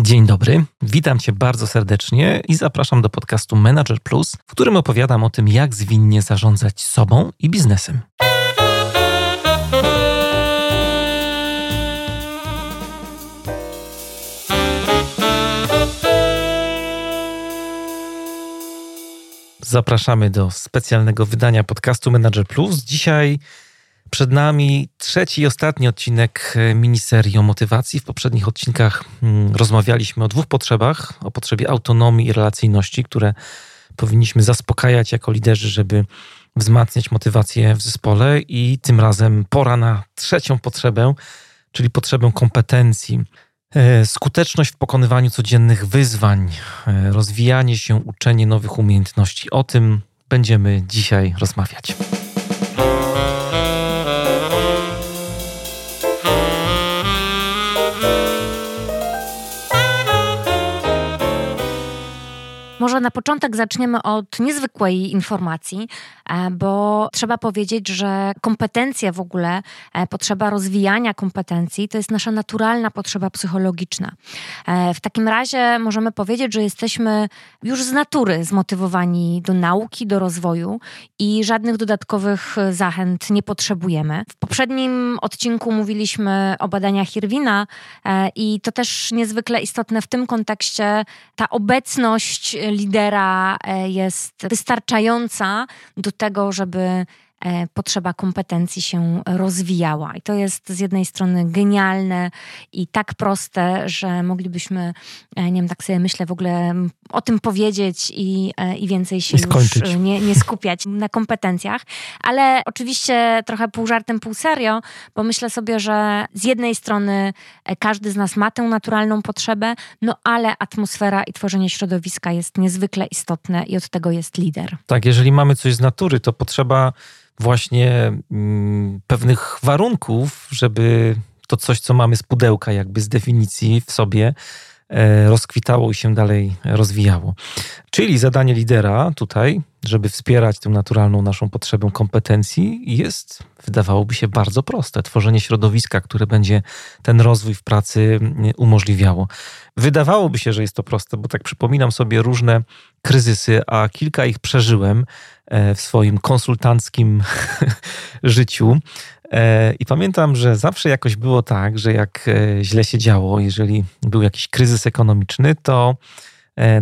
Dzień dobry, witam Cię bardzo serdecznie i zapraszam do podcastu Manager Plus, w którym opowiadam o tym, jak zwinnie zarządzać sobą i biznesem. Zapraszamy do specjalnego wydania podcastu Manager Plus. Dzisiaj przed nami trzeci i ostatni odcinek e, miniserii o motywacji. W poprzednich odcinkach mm, rozmawialiśmy o dwóch potrzebach: o potrzebie autonomii i relacyjności, które powinniśmy zaspokajać jako liderzy, żeby wzmacniać motywację w zespole, i tym razem pora na trzecią potrzebę, czyli potrzebę kompetencji. E, skuteczność w pokonywaniu codziennych wyzwań, e, rozwijanie się, uczenie nowych umiejętności. O tym będziemy dzisiaj rozmawiać. Może na początek zaczniemy od niezwykłej informacji, e, bo trzeba powiedzieć, że kompetencje w ogóle, e, potrzeba rozwijania kompetencji to jest nasza naturalna potrzeba psychologiczna. E, w takim razie możemy powiedzieć, że jesteśmy już z natury zmotywowani do nauki, do rozwoju i żadnych dodatkowych zachęt nie potrzebujemy. W poprzednim odcinku mówiliśmy o badaniach Irwina i to też niezwykle istotne w tym kontekście ta obecność lidera e, jest wystarczająca do tego, żeby potrzeba kompetencji się rozwijała. I to jest z jednej strony genialne i tak proste, że moglibyśmy, e, nie wiem, tak sobie myślę w ogóle o tym powiedzieć i, e, i więcej się już nie, nie skupiać na kompetencjach. Ale oczywiście trochę pół żartem, pół serio, bo myślę sobie, że z jednej strony każdy z nas ma tę naturalną potrzebę, no ale atmosfera i tworzenie środowiska jest niezwykle istotne i od tego jest lider. Tak, jeżeli mamy coś z natury, to potrzeba właśnie mm, pewnych warunków, żeby to coś, co mamy z pudełka, jakby z definicji w sobie, e, rozkwitało i się dalej rozwijało. Czyli zadanie lidera tutaj, żeby wspierać tę naturalną naszą potrzebę kompetencji, jest, wydawałoby się, bardzo proste. Tworzenie środowiska, które będzie ten rozwój w pracy mm, umożliwiało. Wydawałoby się, że jest to proste, bo tak przypominam sobie różne kryzysy, a kilka ich przeżyłem w swoim konsultanckim życiu. E, I pamiętam, że zawsze jakoś było tak, że jak e, źle się działo, jeżeli był jakiś kryzys ekonomiczny, to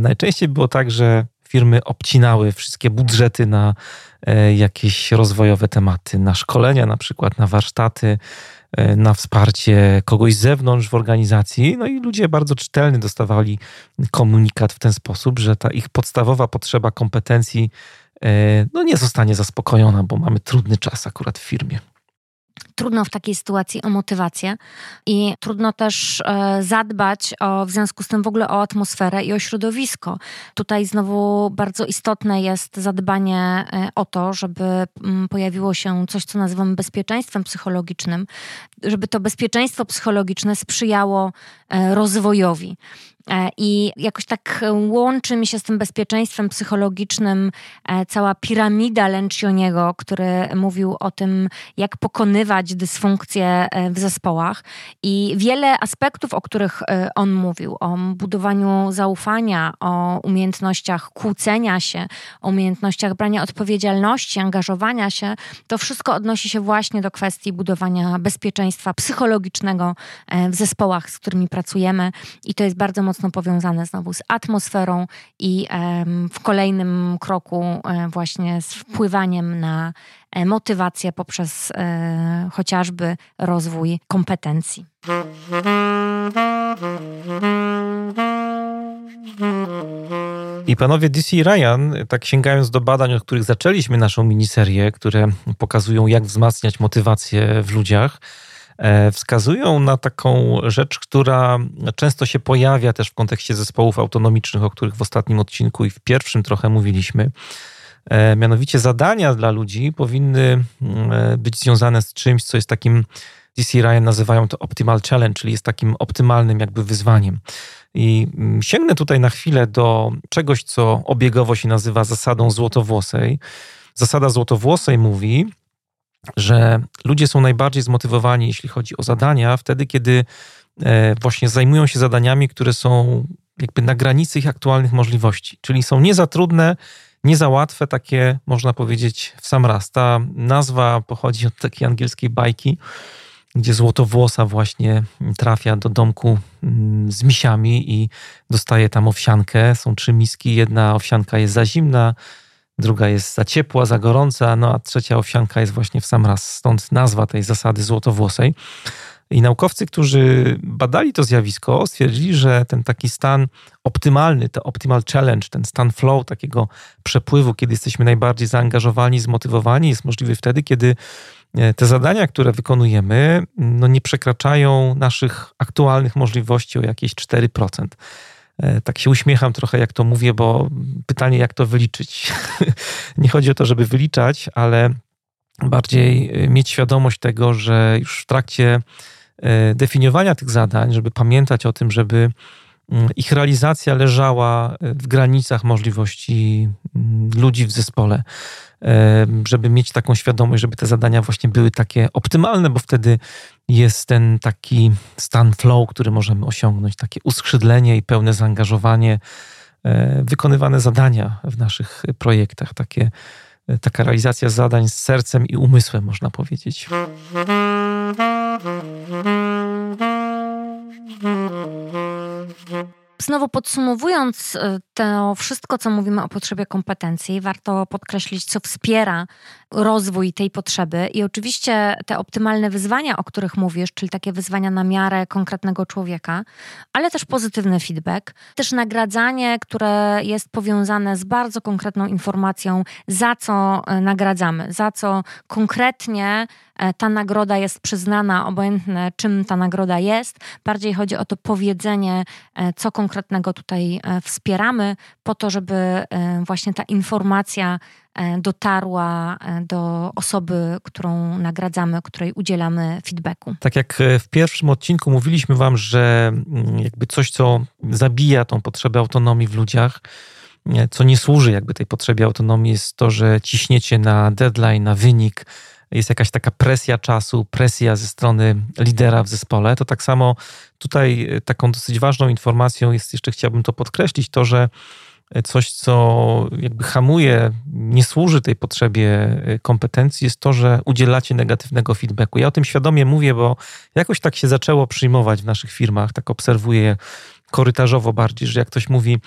najczęściej było tak, że firmy obcinały wszystkie budżety na jakieś rozwojowe tematy, na szkolenia, na przykład na warsztaty, E, na wsparcie kogoś z zewnątrz w organizacji. No i ludzie bardzo czytelnie dostawali komunikat w ten sposób, że ta ich podstawowa potrzeba kompetencji e, no nie zostanie zaspokojona, bo mamy trudny czas akurat w firmie trudno w takiej sytuacji o motywację i trudno też e, zadbać o, w związku z tym w ogóle o atmosferę i o środowisko. Tutaj znowu bardzo istotne jest zadbanie e, o to, żeby mm, pojawiło się coś, co nazywamy bezpieczeństwem psychologicznym, żeby to bezpieczeństwo psychologiczne sprzyjało e, rozwojowi. E, I jakoś tak łączy mi się z tym bezpieczeństwem psychologicznym e, cała piramida Lencioniego, który mówił o tym, jak pokonywać dysfunkcje e, w zespołach. I wiele aspektów, o których on mówił, o budowaniu zaufania, o umiejętnościach kłócenia się, o umiejętnościach brania odpowiedzialności, angażowania się, to wszystko odnosi się właśnie do kwestii budowania bezpieczeństwa psychologicznego w zespołach, z którymi pracujemy. I to jest bardzo mocno mocno powiązane znowu z atmosferą i w kolejnym kroku e, właśnie z wpływaniem na e, motywację poprzez e, chociażby rozwój kompetencji. I panowie DC Ryan, tak sięgając do badań, od których zaczęliśmy naszą miniserię, które pokazują, jak wzmacniać motywację w ludziach, wskazują na taką rzecz, która często się pojawia też w kontekście zespołów autonomicznych, o których w ostatnim odcinku i w pierwszym trochę mówiliśmy. E, mianowicie zadania dla ludzi powinny mm, e, być związane z czymś, co jest takim, DC Ryan nazywają to optimal challenge, czyli jest takim optymalnym jakby wyzwaniem. I mm, sięgnę tutaj na chwilę do czegoś, co obiegowo się nazywa zasadą złotowłosej. Zasada złotowłosej mówi, że ludzie są najbardziej zmotywowani, jeśli chodzi o zadania, wtedy, kiedy właśnie zajmują się zadaniami, które są jakby na granicy ich aktualnych możliwości, czyli są nie za trudne, nie za łatwe, takie można powiedzieć w sam raz. Ta nazwa pochodzi od takiej angielskiej bajki, gdzie złotowłosa właśnie trafia do domku mm, z misiami i dostaje tam owsiankę. Są trzy miski, jedna owsianka jest za zimna, druga jest za ciepła, za gorąca, no a trzecia owsianka jest właśnie w sam raz. Stąd nazwa tej zasady złotowłosej. I naukowcy, którzy badali to zjawisko, stwierdzili, że ten taki stan optymalny, to optimal challenge, ten stan flow, takiego przepływu, kiedy jesteśmy najbardziej zaangażowani, zmotywowani, jest możliwy wtedy, kiedy e, te zadania, które wykonujemy, no nie przekraczają naszych aktualnych możliwości o jakieś 4%. E, tak się uśmiecham trochę, jak to mówię, bo pytanie, jak to wyliczyć. nie chodzi o to, żeby wyliczać, ale bardziej e, mieć świadomość tego, że już w trakcie E, definiowania tych zadań, żeby pamiętać o tym, żeby ich realizacja leżała e, w granicach możliwości mm, ludzi w zespole, e, żeby mieć taką świadomość, żeby te zadania właśnie były takie optymalne, bo wtedy jest ten taki stan flow, który możemy osiągnąć, takie uskrzydlenie i pełne zaangażowanie, wykonywane zadania w naszych projektach, takie, taka realizacja zadań z sercem i umysłem, można powiedzieć. Znowu podsumowując e, to wszystko, co mówimy o potrzebie kompetencji, warto podkreślić, co wspiera rozwój tej potrzeby. I oczywiście te optymalne wyzwania, o których mówisz, czyli takie wyzwania na miarę konkretnego człowieka, ale też pozytywny feedback, też nagradzanie, które jest powiązane z bardzo konkretną informacją, za co e, nagradzamy, za co konkretnie e, ta nagroda jest przyznana, obojętne czym ta nagroda jest. Bardziej chodzi o to powiedzenie, e, co konkretnego tutaj wspieramy, po to, żeby właśnie ta informacja dotarła e, do osoby, którą nagradzamy, której udzielamy feedbacku. Tak jak e, w pierwszym odcinku mówiliśmy Wam, że mm, jakby coś, co zabija tą potrzebę autonomii w ludziach, co nie służy jakby tej potrzebie autonomii, jest to, że ciśniecie na deadline, na wynik, jest jakaś taka presja czasu, presja ze strony lidera w zespole, to tak samo tutaj taką dosyć ważną informacją jest, jeszcze chciałbym to podkreślić, to, że coś, co jakby hamuje, nie służy tej potrzebie y, kompetencji, jest to, że udzielacie negatywnego feedbacku. Ja o tym świadomie mówię, bo jakoś tak się zaczęło przyjmować w naszych firmach, tak obserwuję korytarzowo bardziej, że jak ktoś mówi,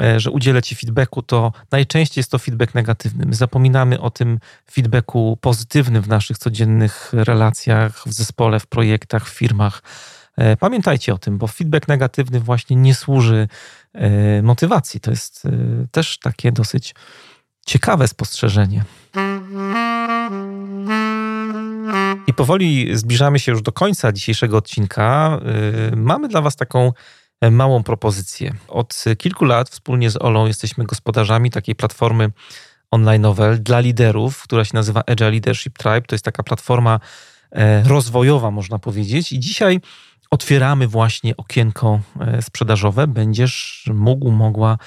e, że udzielę ci feedbacku, to najczęściej jest to feedback negatywny. My zapominamy o tym feedbacku pozytywnym w naszych codziennych relacjach, w zespole, w projektach, w firmach. E, pamiętajcie o tym, bo feedback negatywny właśnie nie służy e, motywacji. To jest e, też takie dosyć ciekawe spostrzeżenie. I powoli zbliżamy się już do końca dzisiejszego odcinka. Mamy dla Was taką małą propozycję. Od kilku lat wspólnie z Olą jesteśmy gospodarzami takiej platformy online novel dla liderów, która się nazywa Agile Leadership Tribe. To jest taka platforma rozwojowa, można powiedzieć. I dzisiaj otwieramy właśnie okienko e, sprzedażowe, będziesz mógł, mogła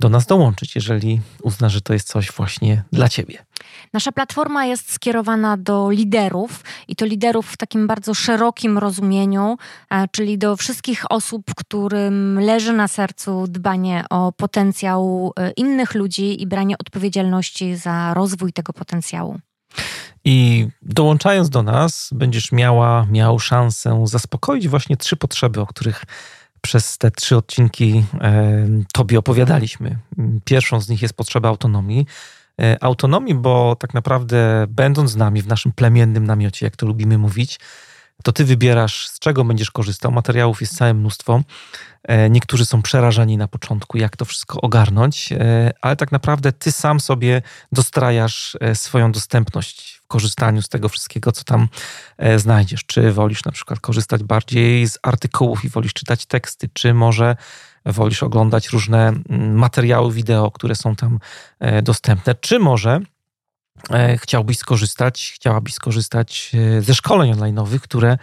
do nas dołączyć, jeżeli uznasz, że to jest coś właśnie dla ciebie. Nasza platforma jest skierowana do liderów i to liderów w takim bardzo szerokim rozumieniu, e, czyli do wszystkich osób, którym leży na sercu dbanie o potencjał e, innych ludzi i branie odpowiedzialności za rozwój tego potencjału. I dołączając do nas, będziesz miała, miał szansę zaspokoić właśnie trzy potrzeby, o których przez te trzy odcinki e, Tobie opowiadaliśmy. Pierwszą z nich jest potrzeba autonomii. E, autonomii, bo tak naprawdę, będąc z nami w naszym plemiennym namiocie, jak to lubimy mówić, to ty wybierasz, z czego będziesz korzystał. Materiałów jest całe mnóstwo. E, niektórzy są przerażeni na początku, jak to wszystko ogarnąć, e, ale tak naprawdę ty sam sobie dostrajasz e, swoją dostępność w korzystaniu z tego wszystkiego, co tam znajdziesz. Czy wolisz na przykład korzystać bardziej z artykułów i wolisz czytać teksty, czy może wolisz oglądać różne mm, materiały wideo, które są tam dostępne, czy może chciałbyś skorzystać, chciałabyś skorzystać ze szkoleń online'owych, które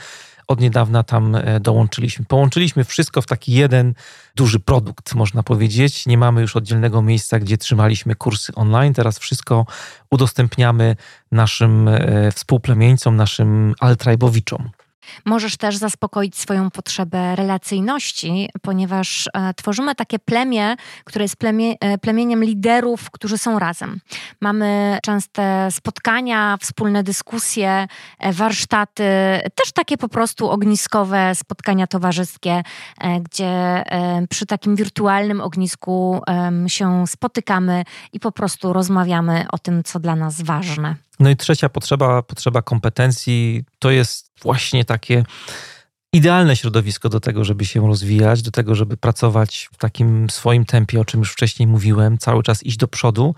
od niedawna tam e, dołączyliśmy. Połączyliśmy wszystko w taki jeden duży produkt, można powiedzieć. Nie mamy już oddzielnego miejsca, gdzie trzymaliśmy kursy online. Teraz wszystko udostępniamy naszym e, współplemieńcom, naszym altrajbowiczom. Możesz też zaspokoić swoją potrzebę relacyjności, ponieważ e, tworzymy takie plemię, które jest plemie, e, plemieniem liderów, którzy są razem. Mamy częste spotkania, wspólne dyskusje, e, warsztaty, też takie po prostu ogniskowe spotkania towarzyskie, gdzie przy takim wirtualnym ognisku się spotykamy i po prostu rozmawiamy o tym, co dla nas ważne. No i trzecia potrzeba, potrzeba kompetencji, to jest właśnie takie idealne środowisko do tego, żeby się rozwijać, do tego, żeby pracować w takim swoim tempie, o czym już wcześniej mówiłem, cały czas iść do przodu.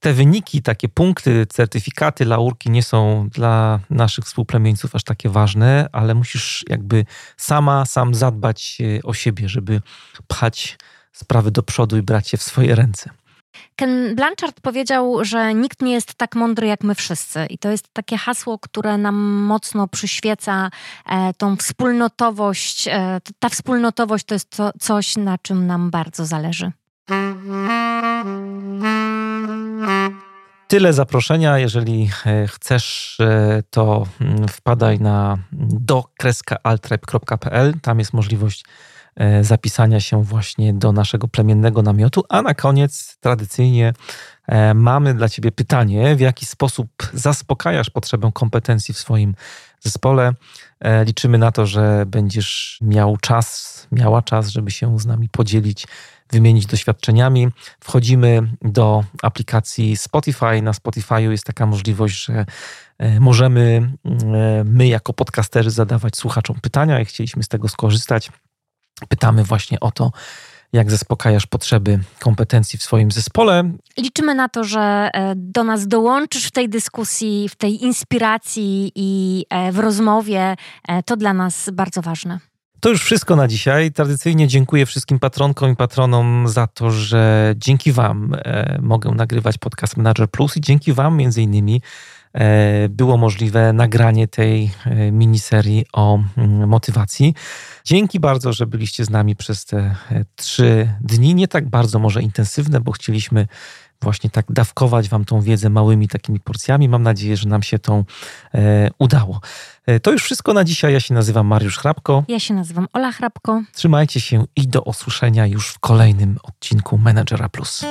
Te wyniki, takie punkty, certyfikaty, laurki nie są dla naszych współplemieńców aż takie ważne, ale musisz jakby sama, sam zadbać o siebie, żeby pchać sprawy do przodu i brać je w swoje ręce. Ken Blanchard powiedział, że nikt nie jest tak mądry jak my wszyscy. I to jest takie hasło, które nam mocno przyświeca e, tą wspólnotowość. E, ta wspólnotowość to jest to, coś, na czym nam bardzo zależy. Tyle zaproszenia. Jeżeli e, chcesz, e, to mm, wpadaj na do Tam jest możliwość zapisania się właśnie do naszego plemiennego namiotu. A na koniec tradycyjnie e, mamy dla Ciebie pytanie, w jaki sposób zaspokajasz potrzebę kompetencji w swoim zespole. E, liczymy na to, że będziesz miał czas, miała czas, żeby się z nami podzielić, wymienić doświadczeniami. Wchodzimy do aplikacji Spotify. Na Spotify jest taka możliwość, że możemy my jako podcasterzy zadawać słuchaczom pytania i chcieliśmy z tego skorzystać. Pytamy właśnie o to, jak zaspokajasz potrzeby kompetencji w swoim zespole. Liczymy na to, że e, do nas dołączysz w tej dyskusji, w tej inspiracji i e, w rozmowie. E, to dla nas bardzo ważne. To już wszystko na dzisiaj. Tradycyjnie dziękuję wszystkim patronkom i patronom za to, że dzięki Wam mogę nagrywać podcast Manager Plus i dzięki Wam między innymi było możliwe nagranie tej miniserii o mm, motywacji. Dzięki bardzo, że byliście z nami przez te e, trzy dni. Nie tak bardzo może intensywne, bo chcieliśmy właśnie tak dawkować Wam tą wiedzę małymi takimi porcjami. Mam nadzieję, że nam się to e, udało. E, to już wszystko na dzisiaj. Ja się nazywam Mariusz Hrabko. Ja się nazywam Ola Hrabko. Trzymajcie się i do usłyszenia już w kolejnym odcinku Menedżera Plus.